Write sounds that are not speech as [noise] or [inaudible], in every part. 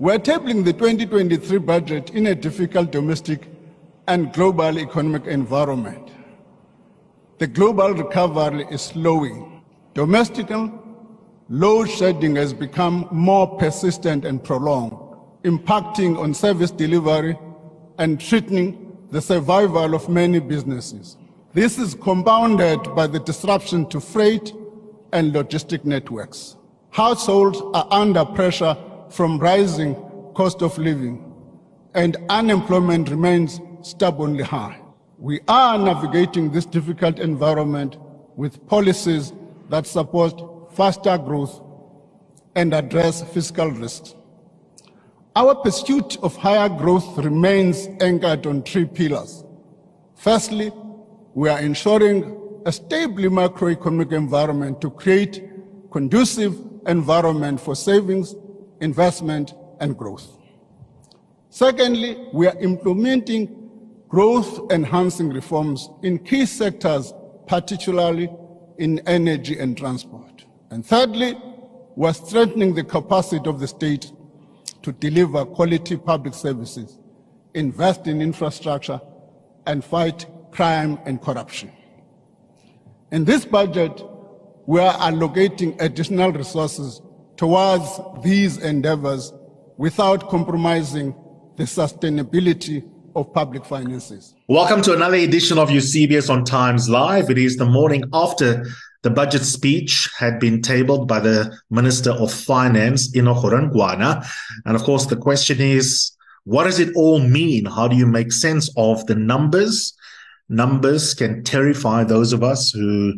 We're tabling the 2023 budget in a difficult domestic and global economic environment. The global recovery is slowing. Domestically, load shedding has become more persistent and prolonged, impacting on service delivery and threatening the survival of many businesses. This is compounded by the disruption to freight and logistic networks. Households are under pressure from rising cost of living, and unemployment remains stubbornly high. We are navigating this difficult environment with policies that support faster growth and address fiscal risks. Our pursuit of higher growth remains anchored on three pillars. Firstly, we are ensuring a stable macroeconomic environment to create conducive environment for savings, investment, and growth. Secondly, we are implementing growth enhancing reforms in key sectors, particularly in energy and transport. And thirdly, we're strengthening the capacity of the state to deliver quality public services, invest in infrastructure, and fight crime and corruption. In this budget, we are allocating additional resources towards these endeavors without compromising the sustainability of public finances. Welcome to another edition of Eusebius on Times Live. It is the morning after the budget speech had been tabled by the Minister of Finance, Godongwana. And of course, the question is, what does it all mean? How do you make sense of the numbers? Numbers can terrify those of us who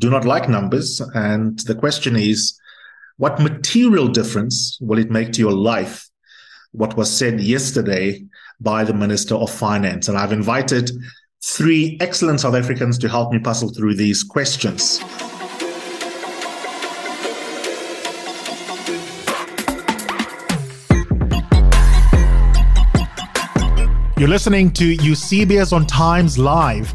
do not like numbers. And the question is, what material difference will it make to your life? What was said yesterday by the Minister of Finance. And I've invited three excellent South Africans to help me puzzle through these questions. You're listening to Eusebius on Times Live.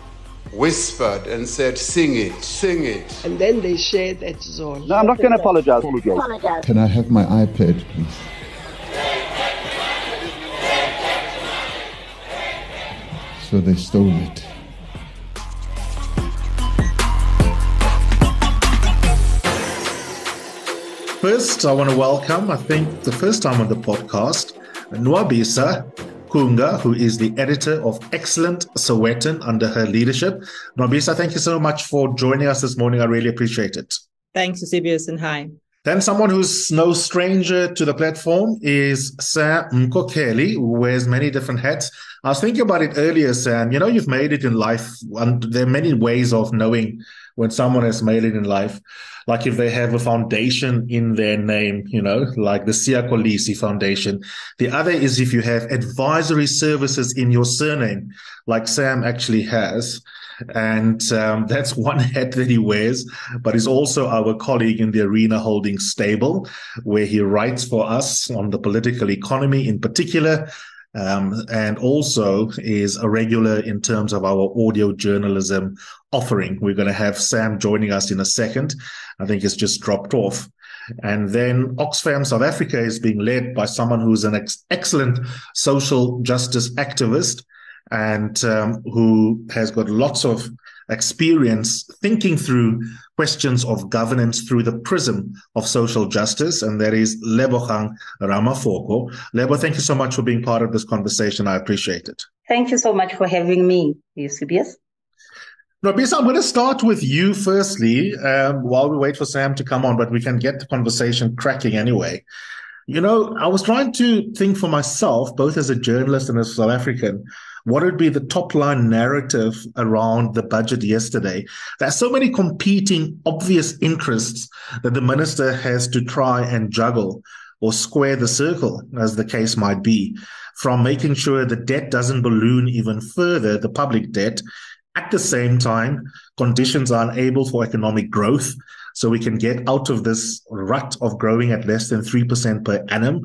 whispered and said, Sing it, sing it. And then they shared that zone. No, I'm not going to apologize. apologize. Can I have my iPad, please? So they stole it. First, I want to welcome, I think, the first time on the podcast, Nwabisa Kunga, who is the editor of Excellent Sowetan under her leadership. Nwabisa, thank you so much for joining us this morning. I really appreciate it. Thanks, Eusebius, and hi. Then someone who's no stranger to the platform is Sam Mkokeli, who wears many different hats. I was thinking about it earlier, Sam. You know, you've made it in life, and there are many ways of knowing when someone has made it in life like if they have a foundation in their name, you know, like the Siya Kolisi Foundation. The other is if you have advisory services in your surname, like Sam actually has. And um, [laughs] that's one hat that he wears, but he's also our colleague in the Arena Holding stable, where he writes for us on the political economy in particular, um, and also is a regular in terms of our audio journalism offering. We're going to have Sam joining us in a second. I think it's just dropped off. And then Oxfam South Africa is being led by someone who's an ex- excellent social justice activist and um, who has got lots of experience thinking through questions of governance through the prism of social justice, and that is Lebogang Ramafoko. Lebo, thank you so much for being part of this conversation. I appreciate it. Thank you so much for having me, Eusebius. Nwabisa, I'm going to start with you firstly um, while we wait for Sam to come on, but we can get the conversation cracking anyway. You know, I was trying to think for myself, both as a journalist and as a South African, what would be the top line narrative around the budget yesterday? There are so many competing obvious interests that the minister has to try and juggle. or square the circle, as the case might be, from making sure the debt doesn't balloon even further, the public debt. At the same time, conditions are unable for economic growth. So we can get out of this rut of growing at less than 3% per annum.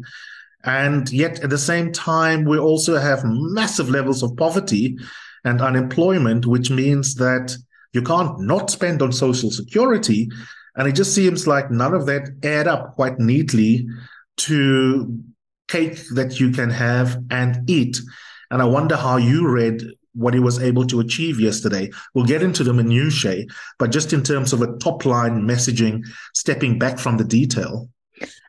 And yet at the same time, we also have massive levels of poverty and unemployment, which means that you can't not spend on social security. And it just seems like none of that add up quite neatly to cake that you can have and eat. And I wonder how you read what he was able to achieve yesterday. We'll get into the minutiae, but just in terms of a top line messaging, stepping back from the detail.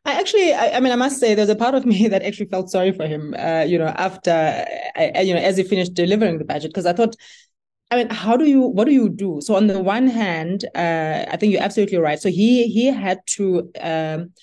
I actually, I, I, mean, I must say, there's a part of me [laughs] that actually felt sorry for him. Uh, you know, after, uh, you know, as he finished delivering the budget, because I thought, I mean, how do you, what do you do? So on the one hand, uh, I think you're absolutely right. So he he had to um,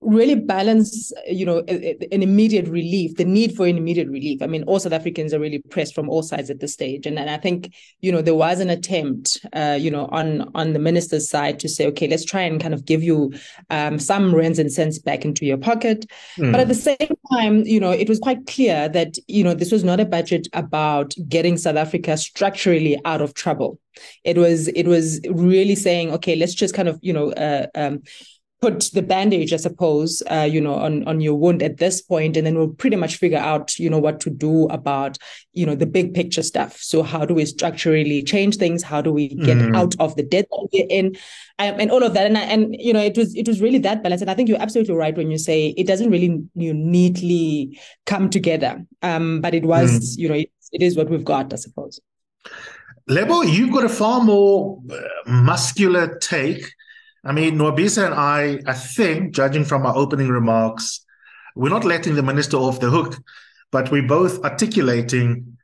really balance you know an immediate relief the need for an immediate relief. I mean all south africans are really pressed from all sides at this stage. And, and i think you know there was an attempt uh, you know on on the minister's side to say okay let's try and kind of give you um, some rands and cents back into your pocket. Mm. but at the same time you know it was quite clear that you know this was not a budget about getting south africa structurally out of trouble. It was it was really saying okay let's just kind of you know uh, um, put the bandage, I suppose, uh, you know, on on your wound at this point, and then we'll pretty much figure out, you know, what to do about, you know, the big picture stuff. So how do we structurally change things? How do we get mm. out of the debt that we're in, um, and all of that? And and you know, it was it was really that balance. And I think you're absolutely right when you say it doesn't really you know, neatly come together. Um, but it was, mm. you know, it, it is what we've got, I suppose. Lebo, you've got a far more uh, muscular take I mean, Nwabisa and I, I think, judging from our opening remarks, we're not letting the minister off the hook, but we're both articulating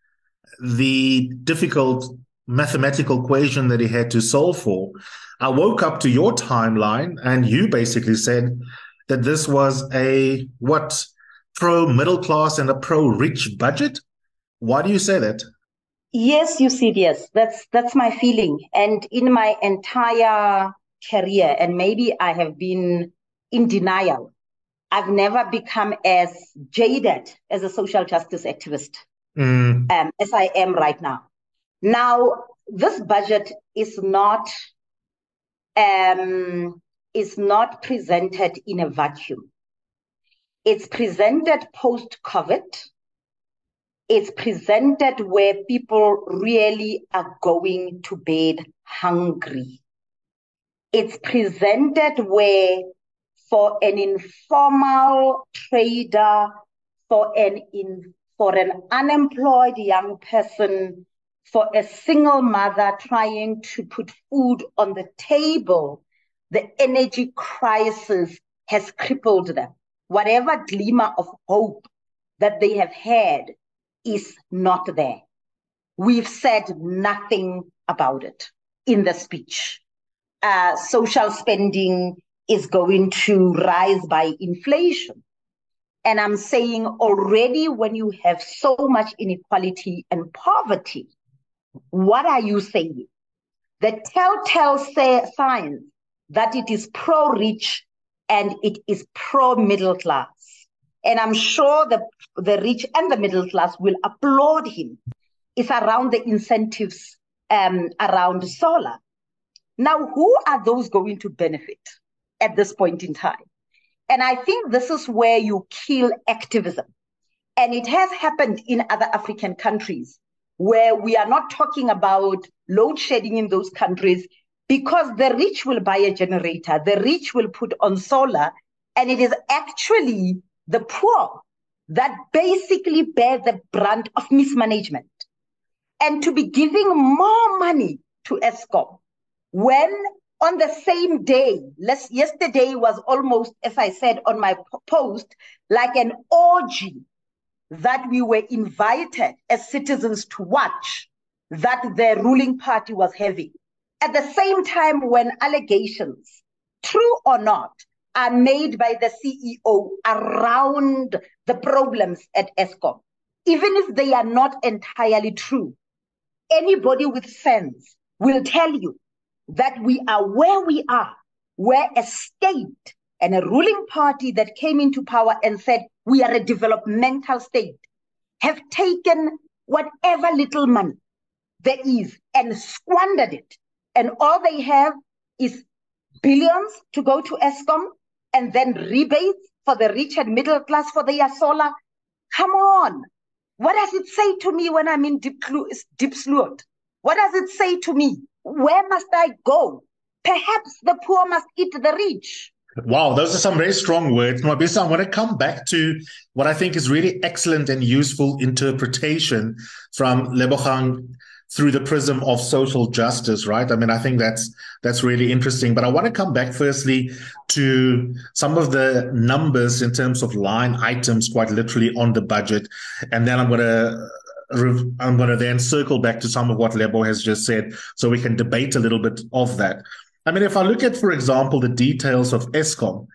the difficult mathematical equation that he had to solve for. I woke up to your timeline and you basically said that this was a what pro middle class and a pro rich budget. Why do you say that? Yes, you see, yes, that's that's my feeling. And in my entire career, and maybe I have been in denial. I've never become as jaded as a social justice activist mm. um, as I am right now. Now, this budget is not um, is not presented in a vacuum. It's presented post COVID. It's presented where people really are going to bed hungry it's presented where for an informal trader, for an in, for an unemployed young person, for a single mother trying to put food on the table, the energy crisis has crippled them. Whatever glimmer of hope that they have had is not there. We've said nothing about it in the speech uh, social spending is going to rise by inflation. And I'm saying already when you have so much inequality and poverty, what are you saying? The telltale say, that it is pro rich and it is pro middle class. And I'm sure the, the rich and the middle class will applaud him. It's around the incentives um, around solar. Now, who are those going to benefit at this point in time? And I think this is where you kill activism. And it has happened in other African countries where we are not talking about load shedding in those countries because the rich will buy a generator, the rich will put on solar, and it is actually the poor that basically bear the brunt of mismanagement. And to be giving more money to Eskom when on the same day, less, yesterday was almost, as I said on my post, like an orgy that we were invited as citizens to watch that the ruling party was having. At the same time, when allegations, true or not, are made by the CEO around the problems at Eskom, even if they are not entirely true, anybody with sense will tell you that we are where we are, where a state and a ruling party that came into power and said, we are a developmental state, have taken whatever little money there is and squandered it. And all they have is billions to go to Eskom and then rebates for the rich and middle class for their solar. Come on. What does it say to me when I'm in deep, deep? What does it say to me? Where must I go? Perhaps the poor must eat the rich. Wow, those are some very strong words. Nwabisa, I want to come back to what I think is really excellent and useful interpretation from Lebogang through the prism of social justice, right? I mean, I think that's that's really interesting. But I want to come back firstly to some of the numbers in terms of line items, quite literally on the budget, and then I'm going to I'm going to then circle back to some of what Lebo has just said, so we can debate a little bit of that. I mean, if I look at, for example, the details of Eskom,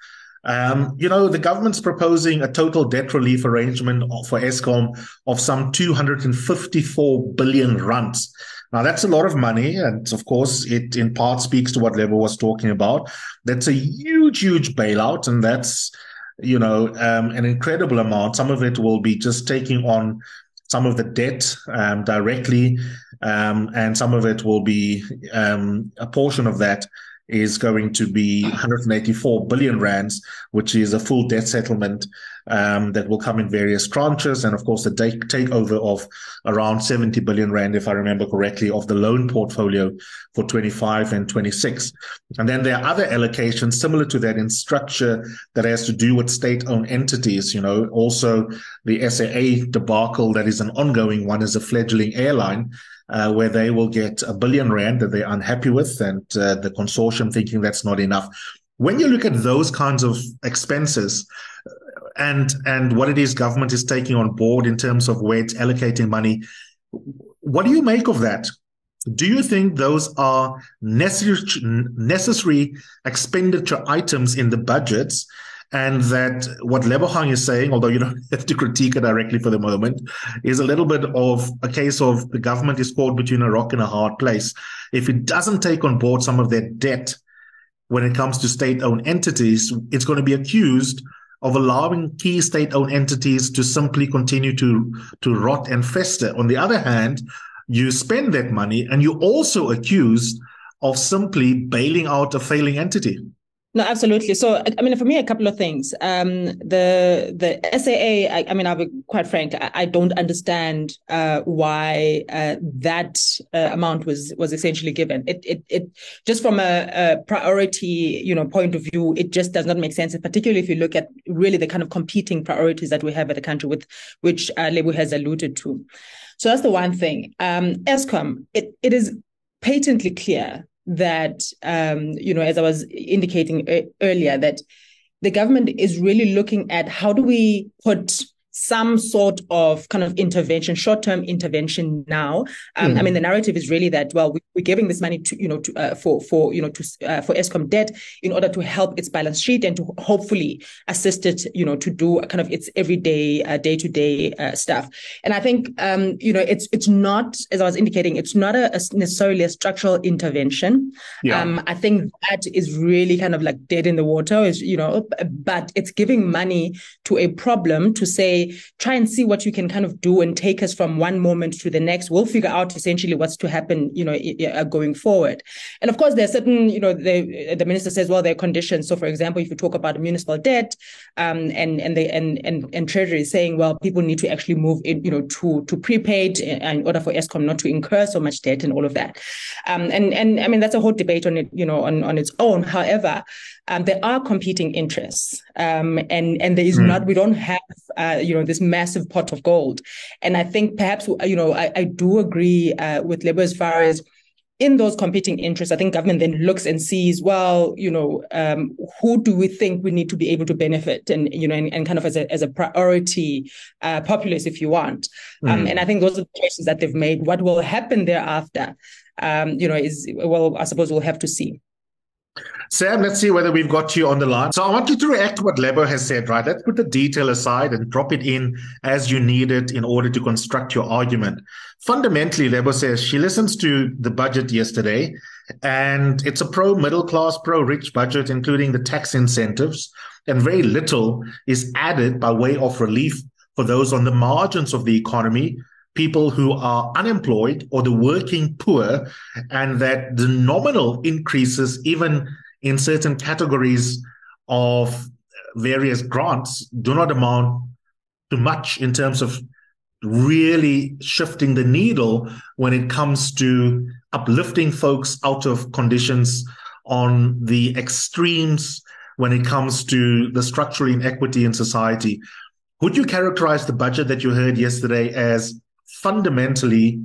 um, you know, the government's proposing a total debt relief arrangement for Eskom of some 254 billion rands. Now, that's a lot of money. And of course, it in part speaks to what Lebo was talking about. That's a huge, huge bailout. And that's, you know, um, an incredible amount. Some of it will be just taking on some of the debt um, directly, um, and some of it will be um, a portion of that is going to be 184 billion rands, which is a full debt settlement um, that will come in various tranches, and of course the take- takeover of around 70 billion rand, if I remember correctly, of the loan portfolio for 25 and 26. And then there are other allocations similar to that in structure that has to do with state-owned entities. You know, also the SAA debacle that is an ongoing one is a fledgling airline uh, where they will get a billion rand that they're unhappy with, and uh, the consortium thinking that's not enough. When you look at those kinds of expenses, uh, and and what it is government is taking on board in terms of where it's allocating money, what do you make of that? Do you think those are necessary necessary expenditure items in the budgets? And that what Lebogang is saying, although you don't [laughs] have to critique it directly for the moment, is a little bit of a case of the government is caught between a rock and a hard place. If it doesn't take on board some of their debt when it comes to state-owned entities, it's going to be accused of allowing key state-owned entities to simply continue to to rot and fester. On the other hand, you spend that money and you also accused of simply bailing out a failing entity. No, absolutely. So, I mean, for me, a couple of things. Um, the the SAA. I, I, mean, I'll be quite frank. I, I don't understand uh, why uh, that uh, amount was was essentially given. It it it just from a, a, priority, you know, point of view, it just does not make sense. Particularly if you look at really the kind of competing priorities that we have at the country, with which uh, Lebo has alluded to. So that's the one thing. Um, Eskom, it it is patently clear that um, you know, as I was indicating earlier, that the government is really looking at how do we put some sort of kind of intervention, short-term intervention now. Um, mm. I mean, the narrative is really that well, we, are giving this money to you know to, uh, for for you know to uh, for Eskom debt in order to help its balance sheet and to hopefully assist it you know to do kind of its everyday uh, day-to-day uh, stuff. And I think um, you know it's it's not as I was indicating, it's not a, a necessarily a structural intervention. Yeah. Um, I think that is really kind of like dead in the water. Is you know, but it's giving money to a problem to say try and see what you can kind of do and take us from one moment to the next. We'll figure out essentially what's to happen, you know, uh, going forward. And of course, there are certain, you know, the the minister says, well, there are conditions. So, for example, if you talk about municipal debt, um, and and the and and and Treasury is saying, well, people need to actually move in, you know, to to prepaid in order for Eskom not to incur so much debt and all of that. Um, and and I mean that's a whole debate on it, you know, on on its own. However, um, there are competing interests, um, and and there is mm. not we don't have uh, you know this massive pot of gold, and I think perhaps you know I, I do agree uh, with Lebo as far as in those competing interests, I think government then looks and sees, well, you know, um, who do we think we need to be able to benefit, and you know, and, and kind of as a as a priority uh, populace, if you want. Mm. Um, and I think those are the choices that they've made. What will happen thereafter, um, you know, is well, I suppose we'll have to see. Sam, let's see whether we've got you on the line. So I want you to react to what Lebo has said, right? Let's put the detail aside and drop it in as you need it in order to construct your argument. Fundamentally, Lebo says she listens to the budget yesterday And it's a pro middle class, pro rich budget, including the tax incentives. And very little is added by way of relief for those on the margins of the economy, people who are unemployed or the working poor, and that the nominal increases, even in certain categories of various grants, do not amount to much in terms of really shifting the needle when it comes to uplifting folks out of conditions on the extremes when it comes to the structural inequity in society. Would you characterize the budget that you heard yesterday as fundamentally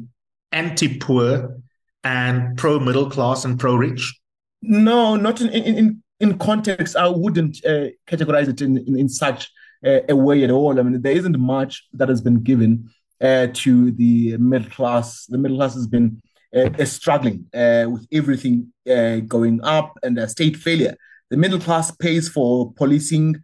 anti poor and pro middle class and pro rich? No, not in, in, in context. I wouldn't uh, categorize it in, in, in such uh, a way at all. I mean, there isn't much that has been given uh, to the middle class. The middle class has been uh, struggling uh, with everything uh, going up and state failure. The middle class pays for policing,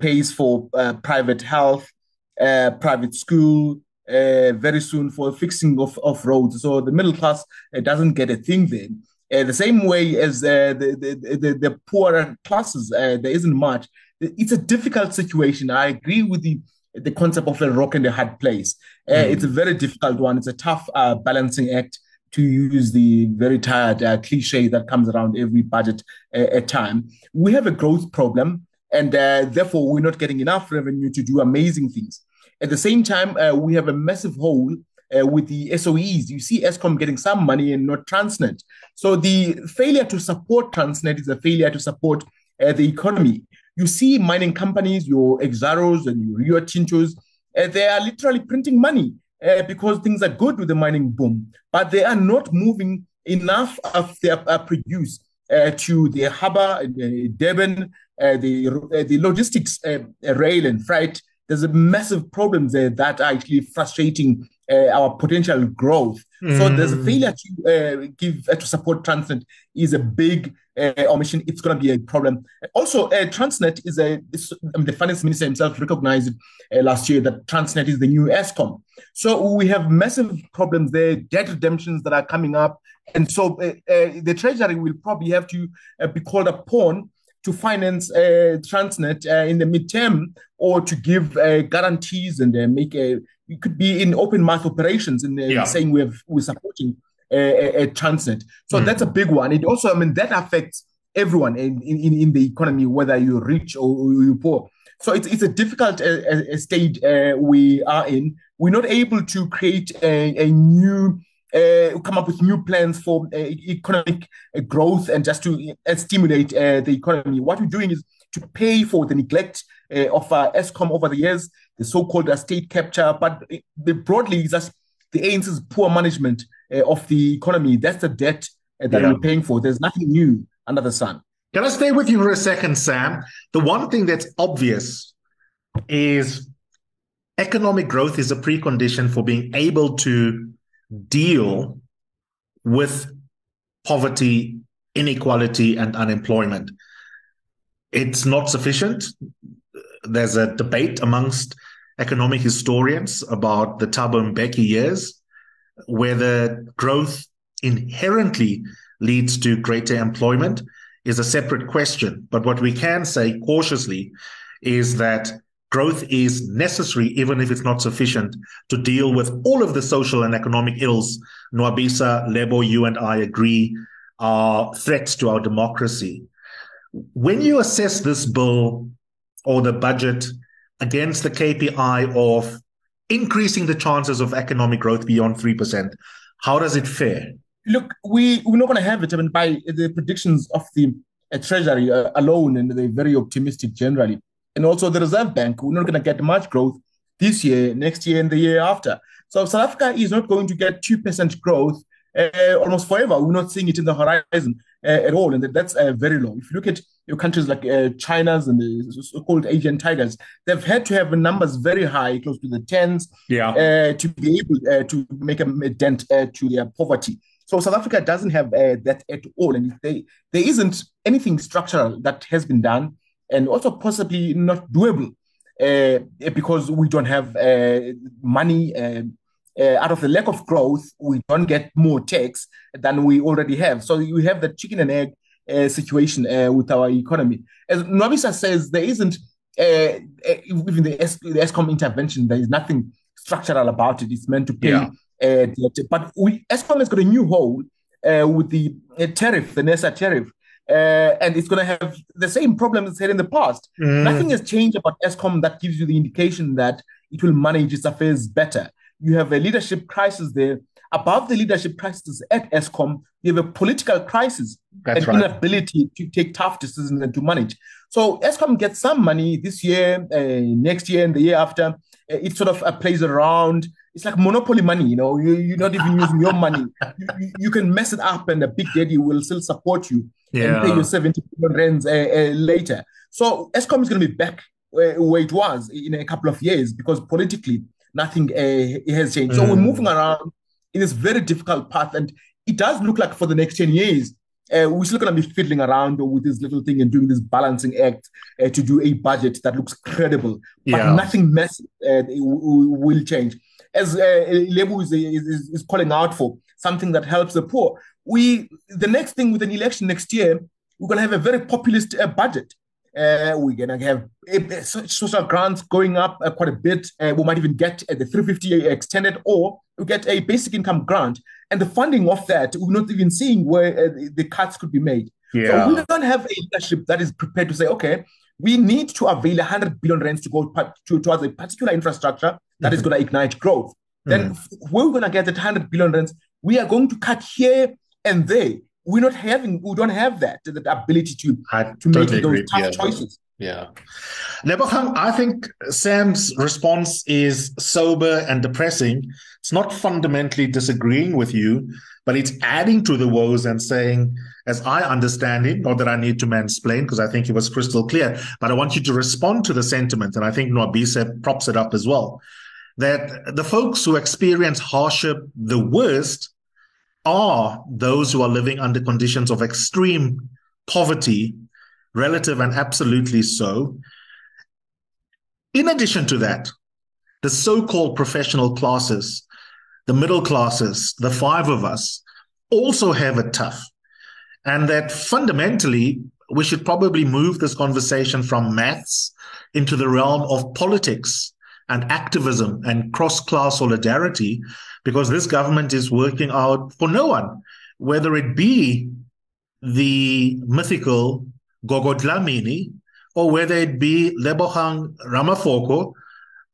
pays for private health, private school, uh, very soon for fixing of, of roads. So the middle class uh, doesn't get a thing then. Uh, the same way as the, the, the, the, poorer classes, there isn't much. It's a difficult situation. I agree with the the concept of a rock and a hard place. Mm. It's a very difficult one. It's a tough balancing act to use the very tired uh, cliche that comes around every budget uh, at time. We have a growth problem, and uh, therefore we're not getting enough revenue to do amazing things. At the same time, uh, we have a massive hole uh, with the SOEs. You see Eskom getting some money and not Transnet. So the failure to support Transnet is a failure to support uh, the economy. You see mining companies, your Exxaros and your Rio Tintos, they are literally printing money uh, because things are good with the mining boom, but they are not moving enough of their uh, produce uh, to the harbor, uh, Durban, uh, the uh, the logistics rail and freight. There's a massive problem there that are actually frustrating our potential growth. Mm. So there's a mm. failure to give to support Transnet is a big uh, omission, it's going to be a problem. Also, uh, Transnet is a, I the finance minister himself recognized uh, last year that Transnet is the new Eskom. So we have massive problems there, debt redemptions that are coming up. And so uh, uh, the Treasury will probably have to uh, be called upon to finance Transnet in the midterm or to give guarantees and make a, it could be in open mouth operations in yeah. saying we have, we're supporting a, a Transnet. So mm. that's a big one. It also, I mean, that affects everyone in, in, in the economy, whether you're rich or you're poor. So it's, it's a difficult uh, uh, stage uh, we are in. We're not able to create a, a new, uh, come up with new plans for uh, economic uh, growth and just to stimulate the economy. What we're doing is to pay for the neglect of uh, Eskom over the years, the so-called state capture, but the, broadly is just the ANC's poor management uh, of the economy. That's the debt uh, that yeah. we're paying for. There's nothing new under the sun. Can I stay with you for a second, Sam? The one thing that's obvious is economic growth is a precondition for being able to deal with poverty, inequality, and unemployment. It's not sufficient. There's a debate amongst economic historians about the Thabo Mbeki years whether growth inherently leads to greater employment is a separate question. But what we can say cautiously is that growth is necessary, even if it's not sufficient, to deal with all of the social and economic ills Nwabisa, Lebo, you and I agree are threats to our democracy. When you assess this bill or the budget against the KPI of increasing the chances of economic growth beyond 3%. How does it fare? Look, we, we're not going to have it. I mean, by the predictions of the uh, Treasury uh, alone, and they're very optimistic generally. And also the Reserve Bank, we're not going to get much growth this year, next year, and the year after. So South Africa is not going to get 2% growth uh, almost forever. We're not seeing it in the horizon uh, at all, and that's uh, very low. If you look at your countries like uh, China's and the so-called Asian tigers, they've had to have numbers very high, close to the tens, yeah. Uh, to be able uh, to make a, dent uh, to their poverty. So South Africa doesn't have that at all, and they, there isn't anything structural that has been done, and also possibly not doable because we don't have money uh, out of the lack of growth, we don't get more tax than we already have. So you have the chicken and egg uh, situation uh, with our economy. As Nwabisa says, there isn't uh, uh, even the, es- the Eskom intervention. There is nothing structural about it. It's meant to pay. Yeah. Uh, debt. but we Eskom has got a new hole uh, with the tariff, the NERSA tariff. Uh, and it's going to have the same problems it's had in the past. Mm. Nothing has changed about Eskom that gives you the indication that it will manage its affairs better. You have a leadership crisis there. Above the leadership crisis at Eskom, you have a political crisis That's and right. inability to take tough decisions and to manage. So Eskom gets some money this year, uh, next year, and the year after. Uh, it sort of uh, plays around. It's like monopoly money, you know. You, you're not even using your money. [laughs] You, you- can mess it up, and the big daddy will still support you and pay Yeah. you 70 billion rands uh, uh, later. So Eskom is going to be back where, where it was in a couple of years because politically nothing uh, has changed. So we're Mm. moving around in this very difficult path, and it does look like for the next 10 years, uh, we're still going to be fiddling around with this little thing and doing this balancing act uh, to do a budget that looks credible, but Yeah. nothing massive uh, will change. As uh, Lebo is, is, is calling out for something that helps the poor, we the next thing with an election next year, we're going to have a very populist uh, budget. Uh, we're going to have uh, social grants going up uh, quite a bit. Uh, we might even get uh, the 350 extended, or we get a basic income grant. And the funding of that, we're not even seeing where uh, the- cuts could be made. Yeah. So we don't have a leadership that is prepared to say, okay, we need to avail 100 billion rands to go to, towards a particular infrastructure that is Mhm. going to ignite growth. Then f- where we're going to get that 100 billion rands, we are going to cut here and there. We're not having, we don't have that, that ability to, I to make those agree. tough Yeah. choices. Yeah. Lebogang, I think Sam's response is sober and depressing. It's not fundamentally disagreeing with you, but it's adding to the woes and saying, as I understand it, not that I need to mansplain because I think it was crystal clear, but I want you to respond to the sentiment. And I think Nwabisa props it up as well that the folks who experience hardship the worst are those who are living under conditions of extreme poverty, relative and absolutely so. In addition to that, the so called professional classes, the middle classes, the five of us, also have it tough. And that fundamentally, we should probably move this conversation from maths into the realm of politics and activism and cross class solidarity, because this government is working out for no one, whether it be the mythical Gogo Dlamini or whether it be Lebogang Ramafoko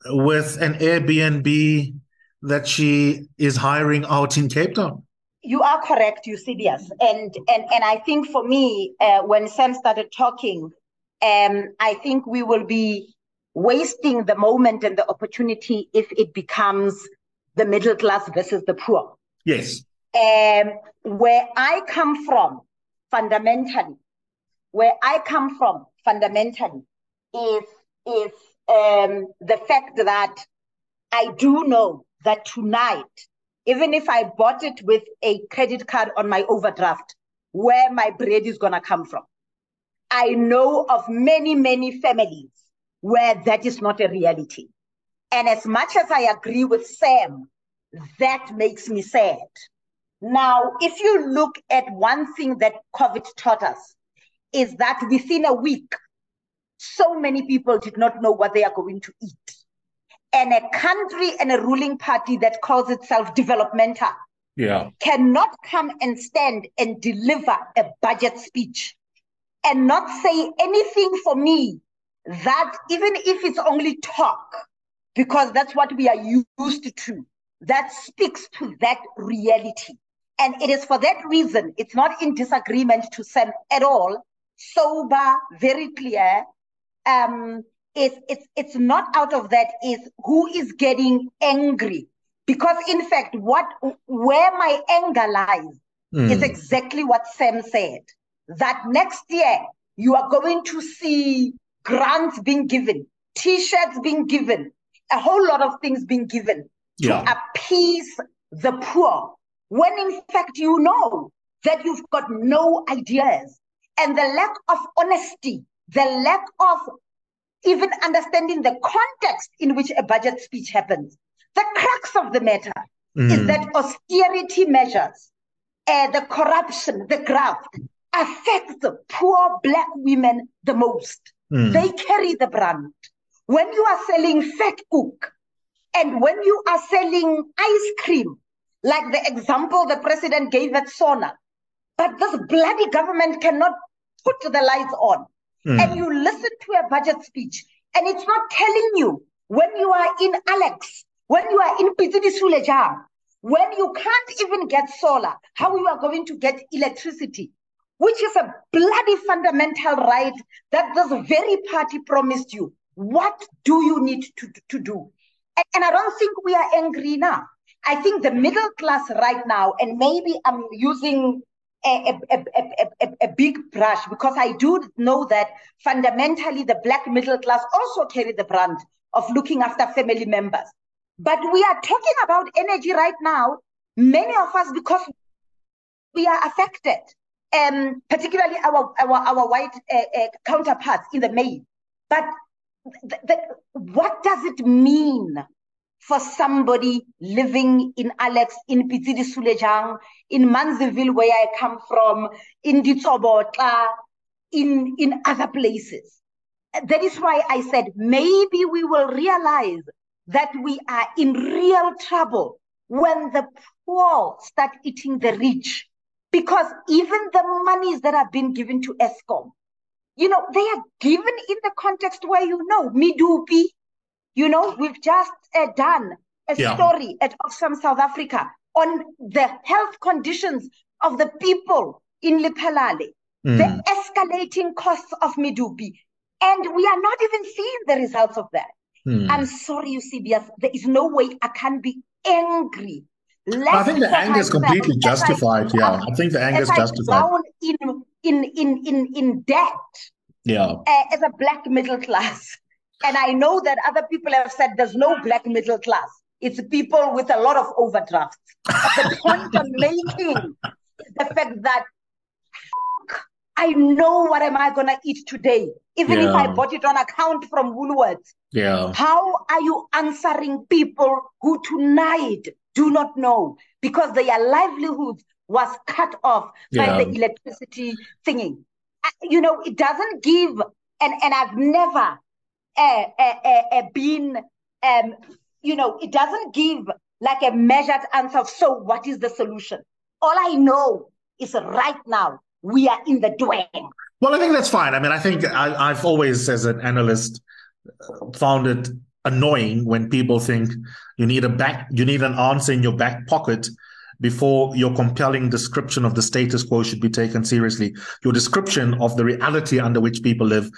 with an Airbnb that she is hiring out in Cape Town. You are correct, Eusebius. And and and I think for me, uh, when Sam started talking, um, I think we will be wasting the moment and the opportunity if it becomes the middle class versus the poor. Yes. Um, where I come from, fundamentally, where I come from, fundamentally, is is um, the fact that I do know that tonight, even if I bought it with a credit card on my overdraft, where my bread is gonna come from. I know of many, many families where that is not a reality. And as much as I agree with Sam, that makes me sad. Now, if you look at one thing that COVID taught us, is that within a week, so many people did not know what they are going to eat. And a country and a ruling party that calls itself developmental Yeah. cannot come and stand and deliver a budget speech and not say anything for me that even if it's only talk, because that's what we are used to, that speaks to that reality. And it is for that reason, it's not in disagreement to Sam at all, sober, very clear. Um, it's, it's, it's not out of that is who is getting angry. Because in fact, what where my anger lies Mm. is exactly what Sam said. That next year you are going to see grants being given, t-shirts being given, a whole lot of things being given Yeah. to appease the poor. When in fact you know that you've got no ideas and the lack of honesty, the lack of even understanding the context in which a budget speech happens. The crux of the matter mm. is that austerity measures, uh, the corruption, the graft affects poor black women the most. Mm. They carry the brunt. When you are selling fat cook and when you are selling ice cream, like the example the president gave at SONA, but this bloody government cannot put the lights on. Mm. And you listen to a budget speech, and it's not telling you when you are in Alex, when you are in Sulejang, when you can't even get solar, how you are going to get electricity, which is a bloody fundamental right that this very party promised you. What do you need to, to do? And, and I don't think we are angry now. I think the middle class right now, and maybe I'm using a, a, a, a, big brush because I do know that fundamentally the black middle class also carry the brunt of looking after family members. But we are talking about energy right now, many of us, because we are affected, um, particularly our, our, our white uh, uh, counterparts in the main. But th- th- what does it mean for somebody living in Alex, in Pitidi Sulejang, in Manziville, where I come from, in Ditsobotla, in, in other places. That is why I said maybe we will realize that we are in real trouble when the poor start eating the rich. Because even the monies that have been given to Eskom, you know, they are given in the context where you know, Medupi, you know, we've just uh, done a yeah. story at Oxfam South Africa on the health conditions of the people in Lephalale, mm. the escalating costs of Medupi. And we are not even seeing the results of that. Mm. I'm sorry, Eusebius, there is no way I can be angry. Less I think the anger is completely justified. I, yeah, I think the anger is justified. in, in, in, in, in debt. Yeah. Uh, as a black middle class. And I know that other people have said there's no black middle class. It's people with a lot of overdrafts. the point I'm making is the fact that I know what am I gonna eat today, even yeah. if I bought it on account from Woolworths. Yeah. How are you answering people who tonight do not know because their livelihood was cut off yeah. by the electricity thingy? Uh, you know, it doesn't give, and and I've never uh, uh, uh, been, um, you know, it doesn't give like a measured answer of, so what is the solution? All I know is right now we are in the dwang. Well, I think that's fine. I mean, I think I, I've always, as an analyst, found it annoying when people think you need a back, you need an answer in your back pocket before your compelling description of the status quo should be taken seriously. Your description of the reality under which people live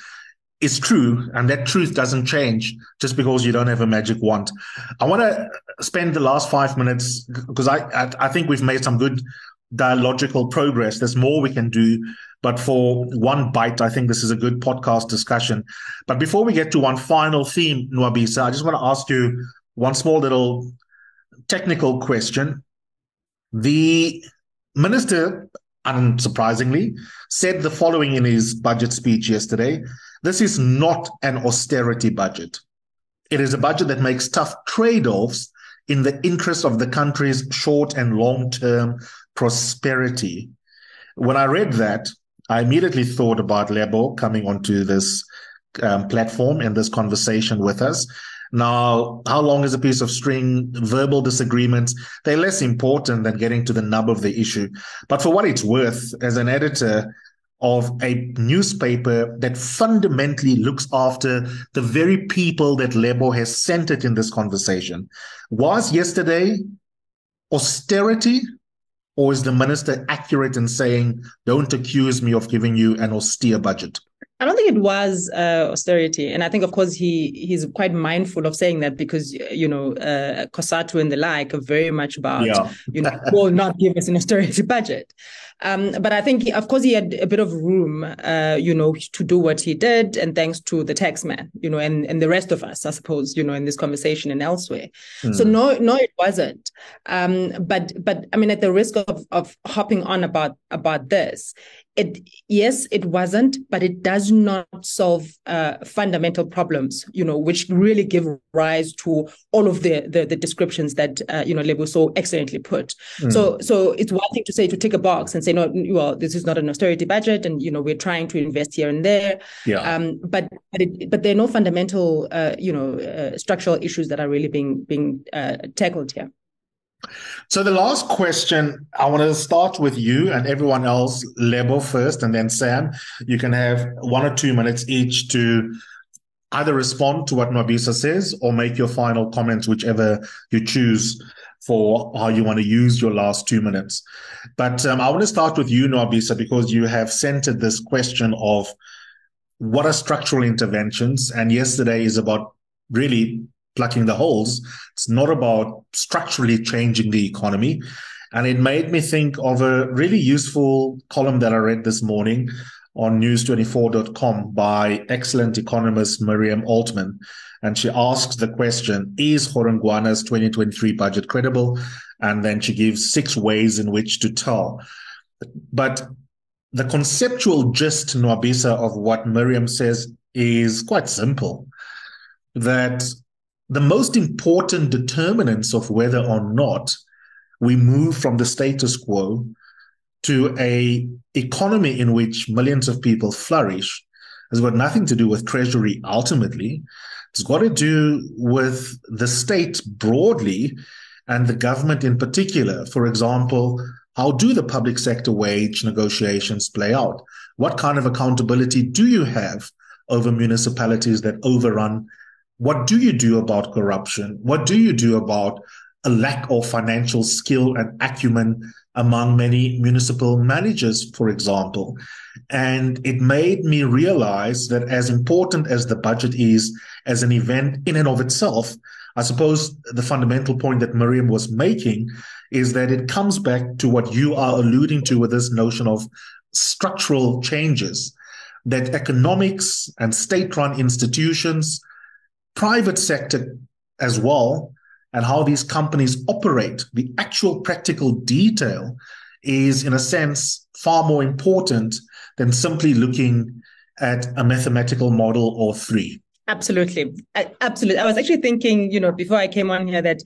is true, and that truth doesn't change just because you don't have a magic wand. I want to spend the last five minutes because I, I, I think we've made some good dialogical progress. There's more we can do, but for one bite, I think this is a good podcast discussion. But before we get to one final theme, Nwabisa, I just want to ask you one small little technical question. The minister, unsurprisingly, said the following in his budget speech yesterday. This is not an austerity budget. It is a budget that makes tough trade offs in the interest of the country's short and long term prosperity. When I read that, I immediately thought about Lebo coming onto this um, platform and this conversation with us. Now, how long is a piece of string? Verbal disagreements, they're less important than getting to the nub of the issue. But for what it's worth, as an editor, of a newspaper that fundamentally looks after the very people that Lebo has centered in this conversation. Was yesterday austerity, or is the minister accurate in saying, don't accuse me of giving you an austere budget? I don't think it was uh, austerity, and I think, of course, he he's quite mindful of saying that because you know uh, COSATU and the like are very much about yeah. you know will not give us an austerity budget. Um, but I think, of course, he had a bit of room, uh, you know, to do what he did, and thanks to the taxman, you know, and and the rest of us, I suppose, you know, in this conversation and elsewhere. Mm. So no, no, it wasn't. Um, but but I mean, at the risk of of hopping on about about this, it yes it wasn't but it does not solve uh, fundamental problems you know which really give rise to all of the the, the descriptions that uh, you know Lebo so excellently put. Mm. so so it's one thing to say to tick a box and say no well this is not an austerity budget and you know we're trying to invest here and there. Yeah. Um but but, it, but there are no fundamental uh, you know uh, structural issues that are really being being uh, tackled here so the last question, I want to start with you and everyone else, Lebo first, and then Sam. You can have one or two minutes each to either respond to what Nwabisa says or make your final comments, whichever you choose for how you want to use your last two minutes. But um, I want to start with you, Nwabisa, because you have centered this question of what are structural interventions? And yesterday is about really plugging the holes. It's not about structurally changing the economy. And it made me think of a really useful column that I read this morning on news24.com by excellent economist Miriam Altman. And she asks the question Is Godongwana's 2023 budget credible? And then she gives six ways in which to tell. But the conceptual gist, Nwabisa, of what Miriam says is quite simple that the most important determinants of whether or not we move from the status quo to a economy in which millions of people flourish has got nothing to do with treasury ultimately. It's got to do with the state broadly and the government in particular. For example how do the public sector wage negotiations play out? What kind of accountability do you have over municipalities that overrun what do you do about corruption? What do you do about a lack of financial skill and acumen among many municipal managers, for example? And it made me realize that as important as the budget is as an event in and of itself, I suppose the fundamental point that Miriam was making is that it comes back to what you are alluding to with this notion of structural changes, that economics and state run institutions private sector as well and how these companies operate, the actual practical detail is, in a sense, far more important than simply looking at a mathematical model or three. Absolutely. Absolutely. I was actually thinking, you know, before I came on here that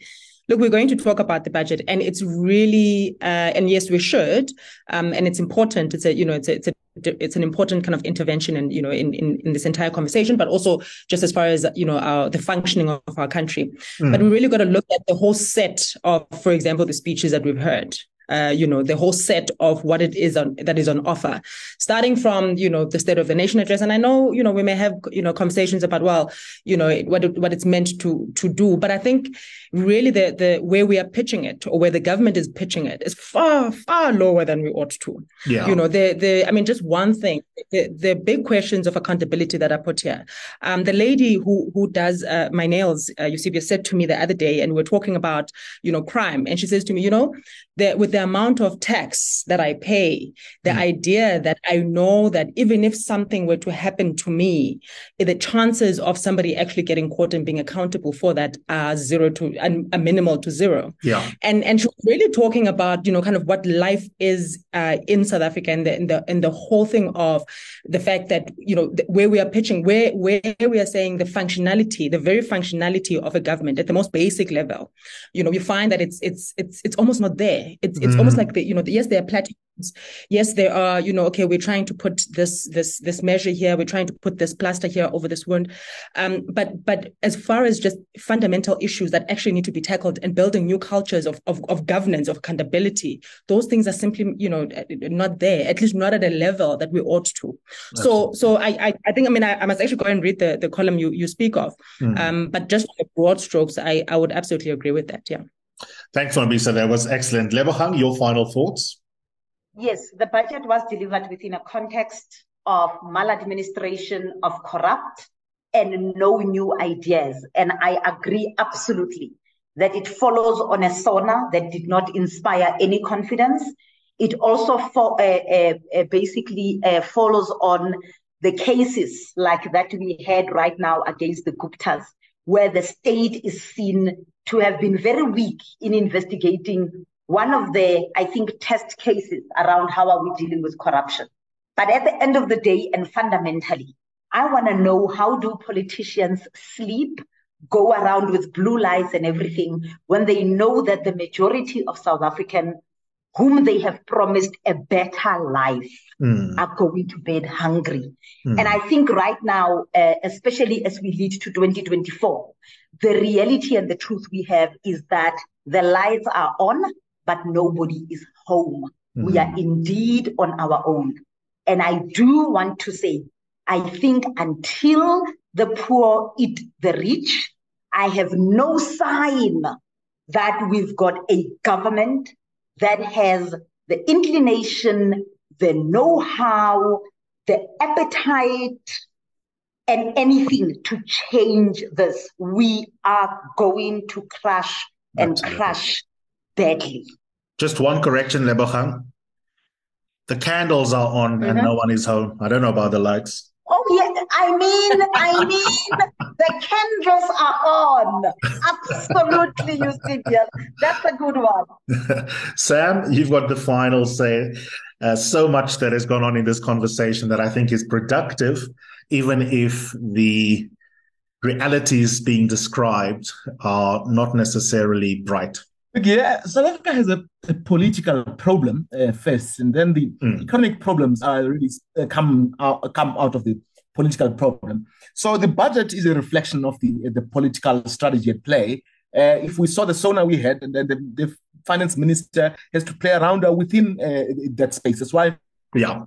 look, we're going to talk about the budget, and it's really, uh, and yes, we should, um, and it's important. It's a, you know, it's a, it's a it's an important kind of intervention and in, you know in, in in this entire conversation but also just as far as you know our the functioning of our country mm. but we really got to look at the whole set of for example the speeches that we've heard uh, you know, the whole set of what it is on, that is on offer, starting from, you know, the State of the Nation address. And I know, you know, we may have, you know, conversations about, well, you know, what it, what it's meant to to do. But I think really the the where we are pitching it or where the government is pitching it is far far lower than we ought to. Yeah. You know, the the I mean, just one thing, the, the big questions of accountability that are put here. Um, the lady who who does uh, my nails, uh, Eusebia, said to me the other day, and we we're talking about, you know, crime, and she says to me, you know, that with the amount of tax that I pay, the mm. idea that I know that even if something were to happen to me, the chances of somebody actually getting caught and being accountable for that are zero to a minimal to zero. Yeah. And and she was really talking about, you know, kind of what life is uh, in South Africa and the, and the and the whole thing of the fact that, you know, where we are pitching, where where we are saying the functionality, the very functionality of a government at the most basic level, you know, you find that it's it's it's it's almost not there it's it's mm. almost like the you know yes there are platforms yes there are you know okay we're trying to put this this this measure here. We're trying to put this plaster here over this wound. Um, but but as far as just fundamental issues that actually need to be tackled and building new cultures of of, of governance of accountability those things are simply you know not there at least not at a level that we ought to. So so I, I, I think i mean I, I, must actually go and read the the column you you speak of. Mm. um, but just the broad strokes i i would absolutely agree with that yeah Thanks, Nwabisa. That was excellent. Lebogang, your final thoughts? Yes, the budget was delivered within a context of maladministration, of corrupt, and no new ideas. And I agree absolutely that it follows on a SONA that did not inspire any confidence. It also for, uh, uh, uh, basically uh, follows on the cases like that we had right now against the Guptas, where the state is seen to have been very weak in investigating one of the, I think, test cases around how are we dealing with corruption. But at the end of the day, and fundamentally, I want to know how do politicians sleep, go around with blue lights and everything when they know that the majority of South African whom they have promised a better life Mm. are going to bed hungry. Mm. And I think right now, uh, especially as we lead to 2024, the reality and the truth we have is that the lights are on, but nobody is home. We Mhm. are indeed on our own. And I do want to say, I think until the poor eat the rich, I have no sign that we've got a government that has the inclination, the know how, the appetite, and anything to change this. We are going to crash and Absolutely. crash badly. Just one correction, Lebogang. The candles are on and Mhm. no one is home. I don't know about the lights. Oh yeah, I mean, I mean, the candles are on. Absolutely, Eusebius. That's a good one. [laughs] Sam, you've got the final say. Uh, so much that has gone on in this conversation that I think is productive, even if the realities being described are not necessarily bright. Yeah, South Africa has a, a political problem uh, first, and then the Mm. economic problems are really uh, come out, come out of the political problem. So the budget is a reflection of the the political strategy at play. Uh, if we saw the SONA we had, and then the, the finance minister has to play around uh, within uh, that space. That's why Yeah.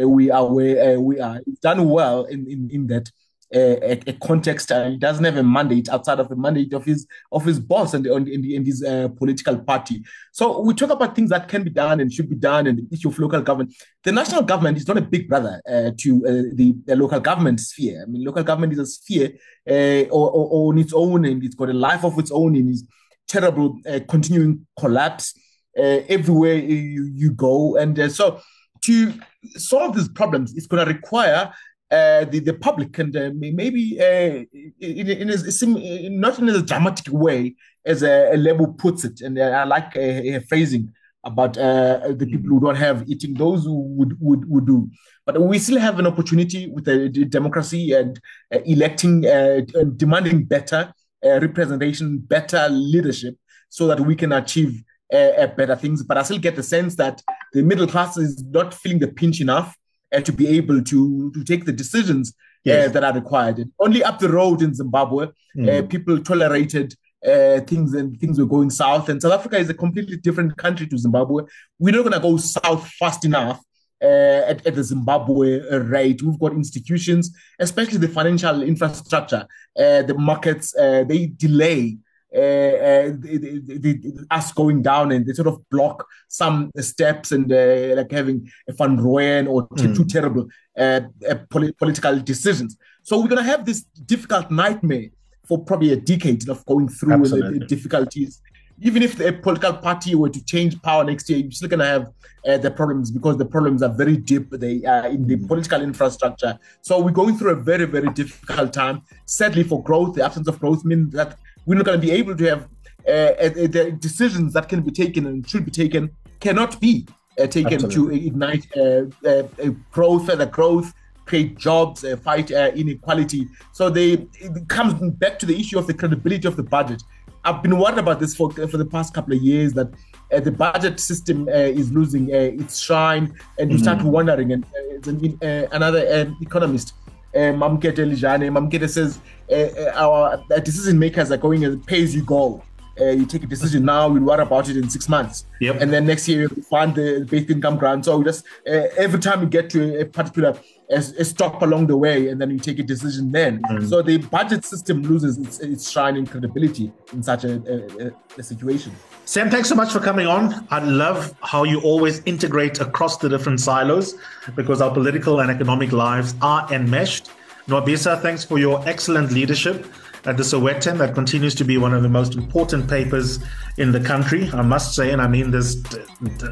uh, we are where uh, we are. Done well in in, in that a, a context. and he doesn't have a mandate outside of the mandate of his of his boss and in, in, his uh, political party. So we talk about things that can be done and should be done, and the issue of local government. The national government is not a big brother uh, to uh, the, the local government sphere. I mean, local government is a sphere uh, or, on its own, and it's got a life of its own in its terrible uh, continuing collapse uh, everywhere you, you go. And so to solve these problems, it's going to require uh, the, the public and uh, maybe uh, in, in, a, not in a dramatic way as a, a Lebo puts it. And uh, I like a, a phrasing about uh, the people who don't have eating, those who would, would, would do. But we still have an opportunity with the, the democracy and uh, electing, uh, and demanding better uh, representation, better leadership, so that we can achieve uh, uh, better things. But I still get the sense that the middle class is not feeling the pinch enough uh, to be able to, to take the decisions Yes. uh, that are required. Only up the road in Zimbabwe, Mm. people tolerated uh, things and things were going south. And South Africa is a completely different country to Zimbabwe. We're not going to go south fast enough. Uh, at, at the Zimbabwe rate, we've got institutions, especially the financial infrastructure, uh, the markets, uh, they delay uh, uh, us going down and they sort of block some steps and uh, like having a Van Rooyen or Mm. two terrible uh, uh, poli- political decisions. So we're going to have this difficult nightmare for probably a decade of going through the- the difficulties. Even if the political party were to change power next year, you're still going to have uh, the problems because the problems are very deep. They are in the political infrastructure. So we're going through a very, very difficult time. Sadly, for growth, the absence of growth means that we're not going to be able to have uh, uh, the decisions that can be taken and should be taken cannot be uh, taken Absolutely. to ignite uh, uh, uh, growth, further growth, create jobs, uh, fight uh, inequality. So they it comes back to the issue of the credibility of the budget. I've been worried about this for for the past couple of years that uh, the budget system uh, is losing uh, its shine, and you start wondering. And uh, uh, another economist, Mamkete Lijane, Mamkete says uh, uh, our uh, decision makers are going as pay as you go. Uh, you take a decision now, we'll worry about it in six months. Yep. And then next year you fund the basic income grant. So just uh, every time you get to a particular a, a stop along the way, and then you take a decision then. So the budget system loses its, its shine and credibility in such a, a, situation. Sam, thanks so much for coming on. I love how you always integrate across the different silos because our political and economic lives are enmeshed. Nwabisa, thanks for your excellent leadership at the Sowetan. That continues to be one of the most important papers in the country, I must say. And I mean this,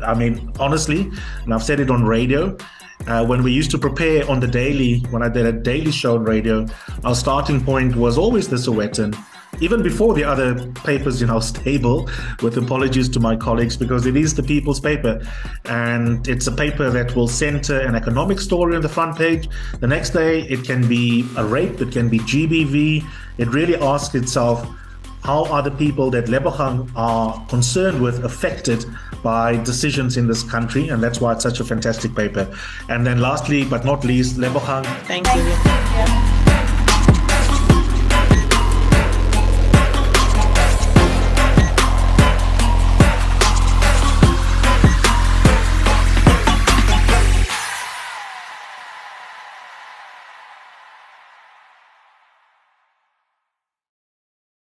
I mean, honestly, and I've said it on radio. Uh, when we used to prepare on the daily, when I did a daily show on radio, our starting point was always the Sowetan even before the other papers in our stable, with apologies to my colleagues, because it is the people's paper. And it's a paper that will center an economic story on the front page. The next day, it can be a rape, it can be GBV. It really asks itself, how are the people that Lebogang are concerned with affected by decisions in this country? And that's why it's such a fantastic paper. And then lastly, but not least, Lebogang. Thank you.